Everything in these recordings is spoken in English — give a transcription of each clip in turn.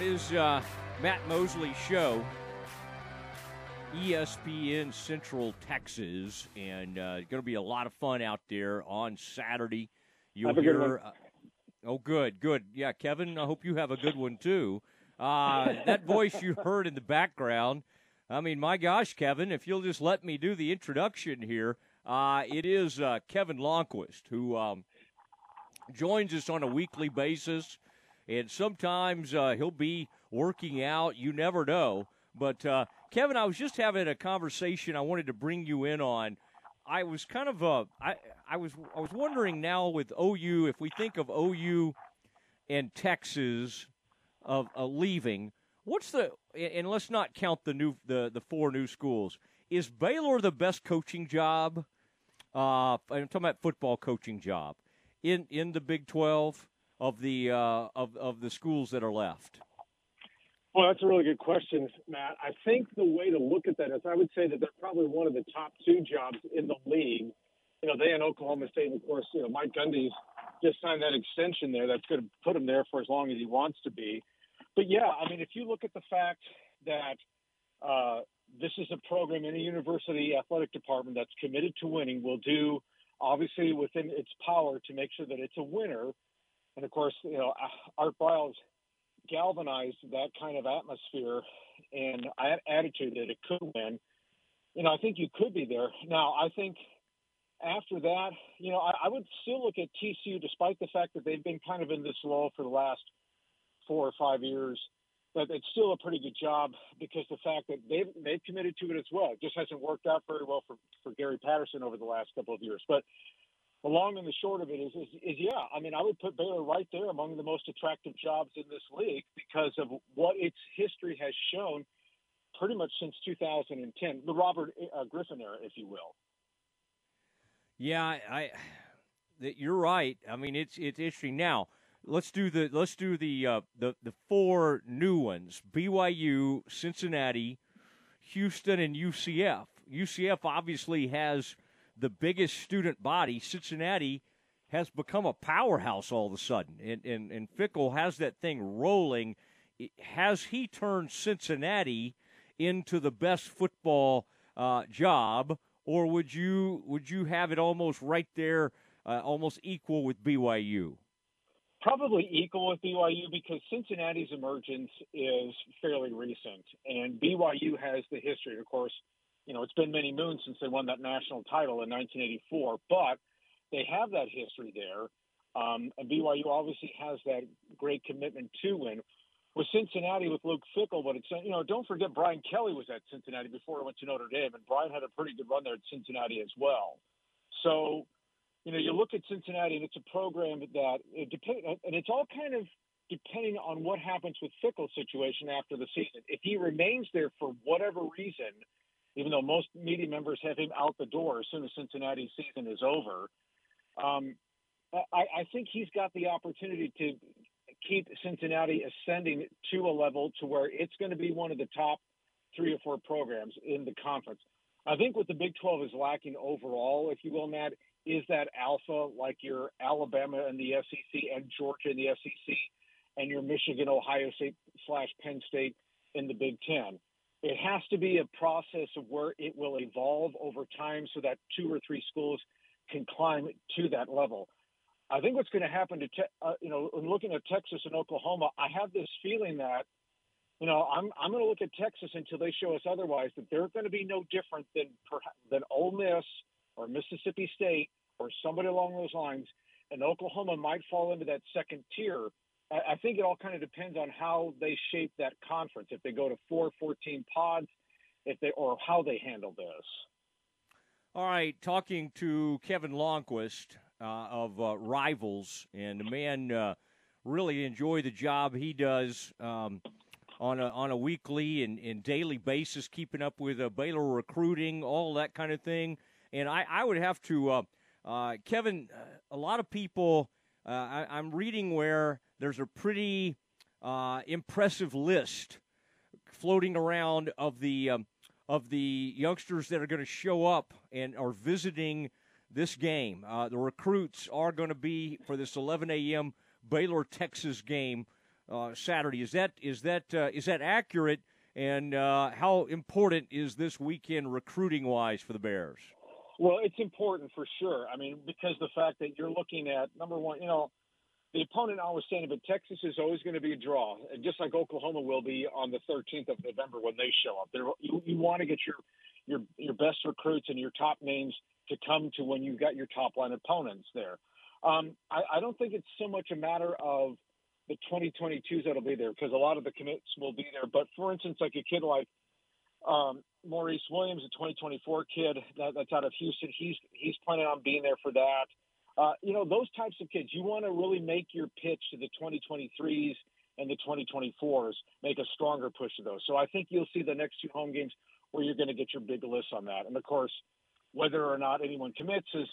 It is uh, Matt Mosley Show, ESPN Central Texas, and uh, going to be a lot of fun out there on Saturday. You'll hear. Uh, oh, good, good. Yeah, Kevin, I hope you have a good one too. Uh, that voice you heard in the background. I mean, my gosh, Kevin, if you'll just let me do the introduction here, uh, it is uh, Kevin Lonnquist who um, joins us on a weekly basis and sometimes uh, he'll be working out. You never know. But uh, Kevin, I was just having a conversation. I wanted to bring you in on. I was kind of uh, I I was I was wondering now with OU if we think of OU and Texas of uh, leaving, what's the and let's not count the new the the four new schools. Is Baylor the best coaching job? Uh, I'm talking about football coaching job in in the Big Twelve of the uh, of of the schools that are left? Well, that's a really good question, Matt. I think the way to look at that is I would say that they're probably one of the top two jobs in the league. You know, they and Oklahoma State, of course, you know, Mike Gundy's just signed that extension there that's going to put him there for as long as he wants to be. But yeah, I mean, if you look at the fact that uh, this is a program in a university athletic department that's committed to winning, will do obviously within its power to make sure that it's a winner and of course, you know, uh, Art Briles galvanized that kind of atmosphere and attitude that it could win. You know, I think you could be there. Now, I think after that, you know, I, I would still look at TCU, despite the fact that they've been kind of in this lull for the last four or five years. But it's still a pretty good job because the fact that they've they've committed to it as well. It just hasn't worked out very well for, for Gary Patterson over the last couple of years. But the long and the short of it is, is, is, yeah, I mean, I would put Baylor right there among the most attractive jobs in this league because of what its history has shown pretty much since 2010, the Robert uh, Griffin era, if you will. Yeah, I, I you're right. I mean, it's it's interesting. Now, let's do the let's do the uh, the the four new ones: BYU, Cincinnati, Houston, and UCF. UCF obviously has the biggest student body, Cincinnati has become a powerhouse all of a sudden, and and, and Fickell has that thing rolling. Has he turned Cincinnati into the best football uh, job, or would you would you have it almost right there, uh, almost equal with BYU? Probably equal with BYU because Cincinnati's emergence is fairly recent, and BYU has the history. Of course, you know, it's been many moons since they won that national title in 1984, but they have that history there. Um, and BYU obviously has that great commitment to win. With Cincinnati, with Luke Fickell, but it's you know don't forget Brian Kelly was at Cincinnati before he went to Notre Dame, and Brian had a pretty good run there at Cincinnati as well. So, you know, you look at Cincinnati, and it's a program that it depend, and it's all kind of depending on what happens with Fickell's situation after the season. If he remains there for whatever reason, even though most media members have him out the door as soon as Cincinnati's season is over. Um, I, I think he's got the opportunity to keep Cincinnati ascending to a level to where it's going to be one of the top three or four programs in the conference. I think what the Big 12 is lacking overall, if you will, Matt, is that alpha like your Alabama and the SEC and Georgia and the SEC and your Michigan, Ohio State slash Penn State in the Big Ten it has to be a process of where it will evolve over time so that two or three schools can climb to that level. I think what's going to happen to, te- uh, you know, looking at Texas and Oklahoma, I have this feeling that, you know, I'm, I'm going to look at Texas until they show us otherwise, that they're going to be no different than, than Ole Miss or Mississippi State or somebody along those lines. And Oklahoma might fall into that second tier I think it all kind of depends on how they shape that conference. If they go to four 14 pods, if they or how they handle this. All right, talking to Kevin Lonnquist uh, of uh, Rivals, and the man uh, really enjoy the job he does um, on a on a weekly and, and daily basis, keeping up with uh, Baylor recruiting, all that kind of thing. And I, I would have to, uh, uh, Kevin, a lot of people. I, I'm reading where there's a pretty uh, impressive list floating around of the um, of the youngsters that are going to show up and are visiting this game. Uh, the recruits are going to be for this 11 a.m. Baylor Texas game. uh, Saturday. Is that is that uh, is that accurate? And uh, how important is this weekend recruiting wise for the Bears? Well, it's important for sure. I mean, because the fact that you're looking at number one, you know, the opponent notwithstanding, but Texas is always going to be a draw, and just like Oklahoma will be on the 13th of November when they show up. There, you, you want to get your your your best recruits and your top names to come to when you've got your top line opponents there. Um, I, I don't think it's so much a matter of the 2022s that'll be there because a lot of the commits will be there. But for instance, like a kid like um, Maurice Williams, a 2024 kid that, that's out of Houston, he's he's planning on being there for that. Uh, you know, those types of kids, you want to really make your pitch to the 2023s and the 2024s, make a stronger push to those. So I think you'll see the next two home games where you're going to get your big list on that. And of course, whether or not anyone commits is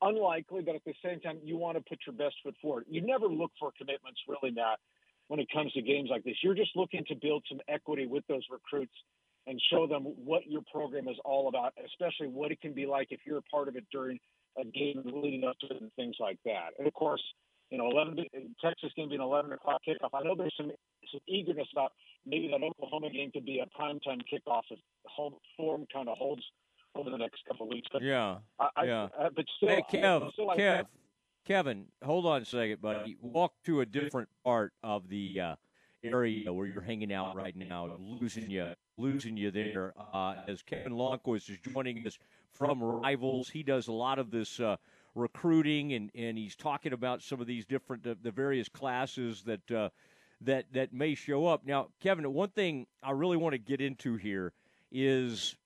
unlikely, but at the same time, you want to put your best foot forward. You never look for commitments, really, Matt, when it comes to games like this. You're just looking to build some equity with those recruits and show them what your program is all about, especially what it can be like if you're a part of it during a game leading up to it and things like that. And of course, you know, 11 Texas game being 11 o'clock kickoff. I know there's some some eagerness about maybe that Oklahoma game could be a primetime kickoff if home form kind of holds over the next couple of weeks. But yeah, I, yeah. I, but still, hey, Kev, still like Kev, Kevin, hold on a second, buddy. Walk to a different part of the uh, area where you're hanging out right now. Losing you, losing you there. Uh, as Kevin Lonnquist is joining us from Rivals, he does a lot of this. Uh, recruiting and, and he's talking about some of these different the, the various classes that uh, that that may show up. Now, Kevin, one thing I really want to get into here is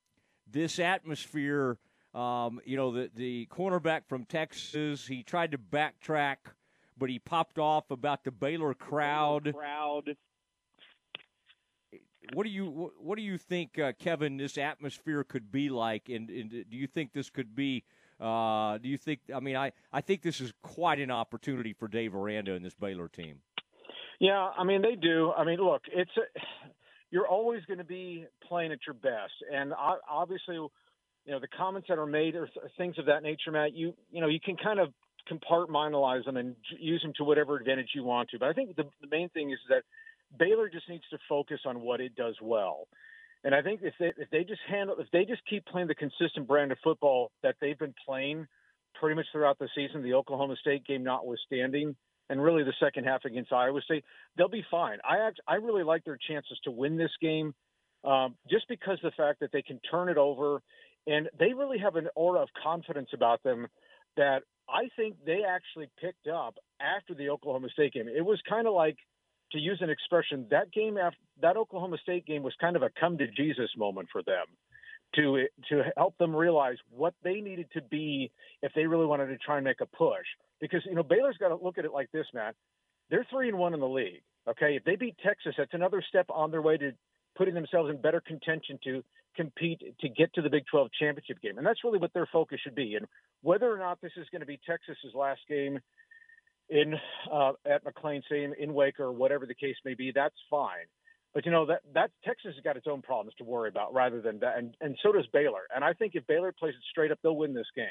this atmosphere. Um, you know, the the cornerback from Texas, he tried to backtrack, but he popped off about the Baylor crowd. Crowd. What do you what do you think, uh, Kevin? This atmosphere could be like, and, and do you think this could be? Uh, do you think? I mean, I I think this is quite an opportunity for Dave Aranda and this Baylor team. Yeah, I mean they do. I mean, look, it's a, you're always going to be playing at your best, and obviously, you know, the comments that are made or things of that nature, Matt. You you know, you can kind of compartmentalize them and use them to whatever advantage you want to. But I think the, the main thing is that Baylor just needs to focus on what it does well. And I think if they if they just handle if they just keep playing the consistent brand of football that they've been playing pretty much throughout the season, the Oklahoma State game notwithstanding, and really the second half against Iowa State, they'll be fine. I act, I really like their chances to win this game, um, just because the fact that they can turn it over, and they really have an aura of confidence about them that I think they actually picked up after the Oklahoma State game. It was kind of like to use an expression, that game after that Oklahoma State game was kind of a come to Jesus moment for them to to help them realize what they needed to be if they really wanted to try and make a push. Because you know Baylor's got to look at it like this, Matt. They're three and one in the league. Okay, if they beat Texas, that's another step on their way to putting themselves in better contention to compete to get to the Big 12 championship game, and that's really what their focus should be. And whether or not this is going to be Texas's last game in uh, at McLane Stadium in Waco or whatever the case may be, that's fine. But you know that that Texas has got its own problems to worry about rather than that, and and so does Baylor. And I think if Baylor plays it straight up, they'll win this game.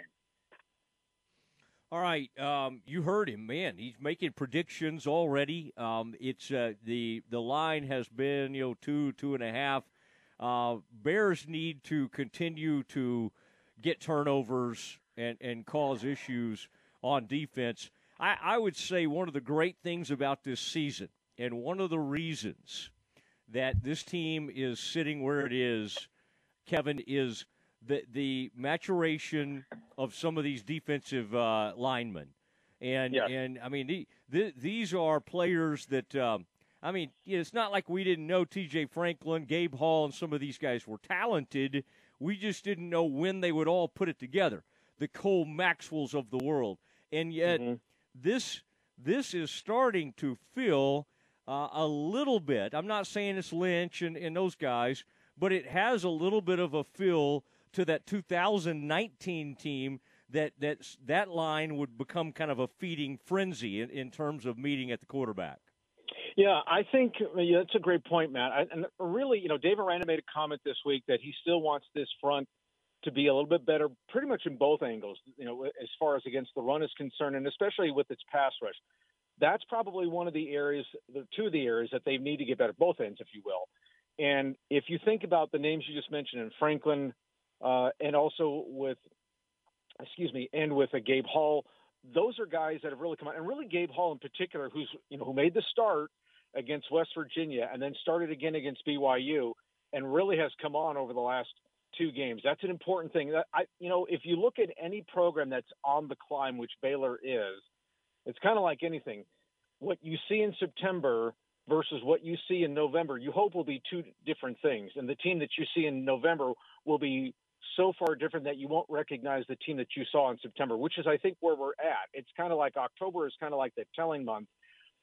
All right, um, you heard him, man. He's making predictions already. Um, it's uh, the the line has been you know two two and a half. Uh, Bears need to continue to get turnovers and and cause issues on defense. I, I would say one of the great things about this season, and one of the reasons that this team is sitting where it is, Kevin, is the the maturation of some of these defensive uh, linemen, and and I mean the, the, these are players that. Um, I mean, it's not like we didn't know T.J. Franklin, Gabe Hall, and some of these guys were talented. We just didn't know when they would all put it together. The Cole Maxwells of the world, and yet mm-hmm this this is starting to feel uh, a little bit. I'm not saying it's Lynch and, and those guys, but it has a little bit of a feel to that 2019 team that that that line would become kind of a feeding frenzy in, in terms of meeting at the quarterback. Yeah, I think yeah, that's a great point, Matt. I, and really, you know, David Aranda made a comment this week that he still wants this front to be a little bit better, pretty much in both angles. You know, as far as against the run is concerned, and especially with its pass rush. that's probably one of the areas, the two of the areas that they need to get better, both ends, if you will. And if you think about the names you just mentioned, in Franklin, uh, and also with, excuse me, and with a Gabe Hall, those are guys that have really come out, and really Gabe Hall in particular, who's you know who made the start against West Virginia and then started again against BYU, and really has come on over the last two games. That's an important thing. That I, you know, if you look at any program that's on the climb, which Baylor is, it's kind of like anything. What you see in September versus what you see in November, you hope will be two different things. And the team that you see in November will be so far different that you won't recognize the team that you saw in September, which is, I think, where we're at. It's kind of like October is kind of like the telling month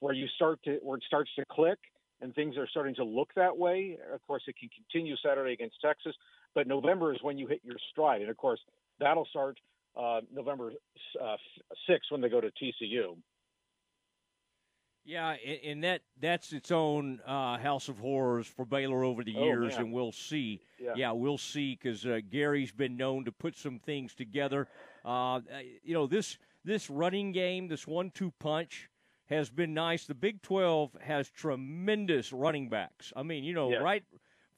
where you start to where it starts to click and things are starting to look that way. Of course, it can continue Saturday against Texas, but November is when you hit your stride, and of course that'll start uh, November uh, 6th when they go to TCU. Yeah, and that that's its own uh, house of horrors for Baylor over the oh, years, man. and we'll see. Yeah, yeah we'll see because uh, Gary's been known to put some things together. Uh, you know this this running game, this one-two punch has been nice. The Big 12 has tremendous running backs. I mean, you know, yeah. right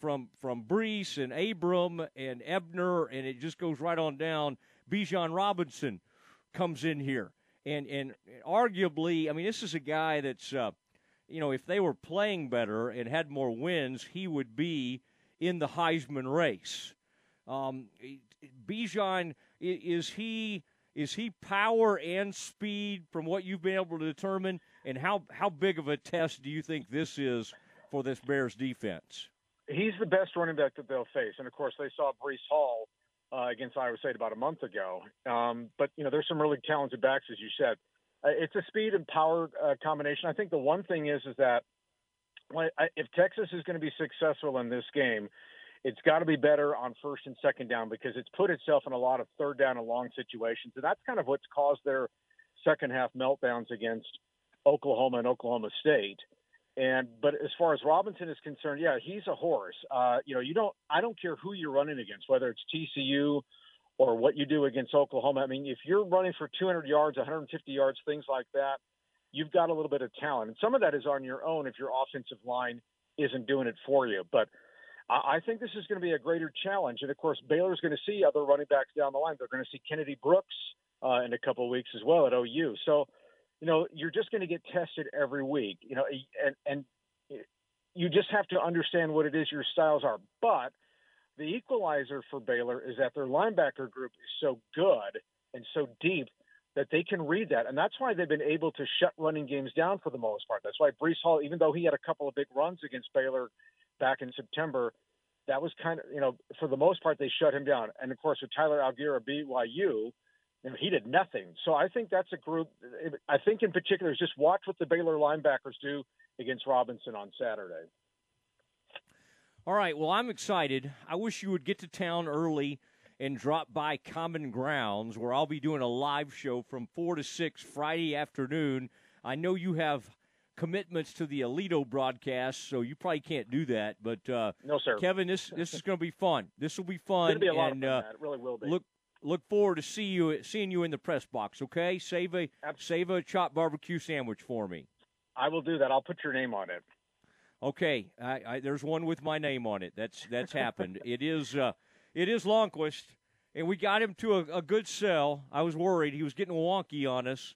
from from Breece and Abram and Ebner, and it just goes right on down. Bijan Robinson comes in here, and and arguably, I mean, this is a guy that's, uh, you know, if they were playing better and had more wins, he would be in the Heisman race. Um, Bijan is he is he power and speed from what you've been able to determine? And how, how big of a test do you think this is for this Bears defense? He's the best running back that they'll face. And of course, they saw Breece Hall uh, against Iowa State about a month ago. Um, but, you know, there's some really talented backs, as you said. Uh, it's a speed and power uh, combination. I think the one thing is, is that if Texas is going to be successful in this game, it's got to be better on first and second down because it's put itself in a lot of third down and long situations. And that's kind of what's caused their second half meltdowns against Oklahoma and Oklahoma State. And but as far as Robinson is concerned, yeah, he's a horse. Uh, you know, you don't. I don't care who you're running against, whether it's TCU or what you do against Oklahoma. I mean, if you're running for 200 yards, 150 yards, things like that, you've got a little bit of talent, and some of that is on your own if your offensive line isn't doing it for you. But I think this is going to be a greater challenge. And of course, Baylor's going to see other running backs down the line. They're going to see Kennedy Brooks uh, in a couple of weeks as well at OU. So, you know, you're just going to get tested every week, you know, and, and you just have to understand what it is your styles are. But the equalizer for Baylor is that their linebacker group is so good and so deep that they can read that. And that's why they've been able to shut running games down for the most part. That's why Breece Hall, even though he had a couple of big runs against Baylor back in September, that was kind of, you know, for the most part, they shut him down. And of course, with Tyler Allgeier of BYU, you know, he did nothing. So I think that's a group. I think in particular is just watch what the Baylor linebackers do against Robinson on Saturday. All right. Well, I'm excited. I wish you would get to town early and drop by Common Grounds, where I'll be doing a live show from 4 to 6 Friday afternoon. I know you have commitments to the Alito broadcast, so you probably can't do that. But uh, no, sir, Kevin, this this is going to be fun. This will be fun. It's going to be a lot and, of fun. Uh, it really will be. Look look forward to see you seeing you in the press box. Okay, save a save a chopped barbecue sandwich for me. I will do that. I'll put your name on it. Okay, I, I, there's one with my name on it. That's that's happened. it is uh, it is Lonnquist, and we got him to a, a good sell. I was worried he was getting wonky on us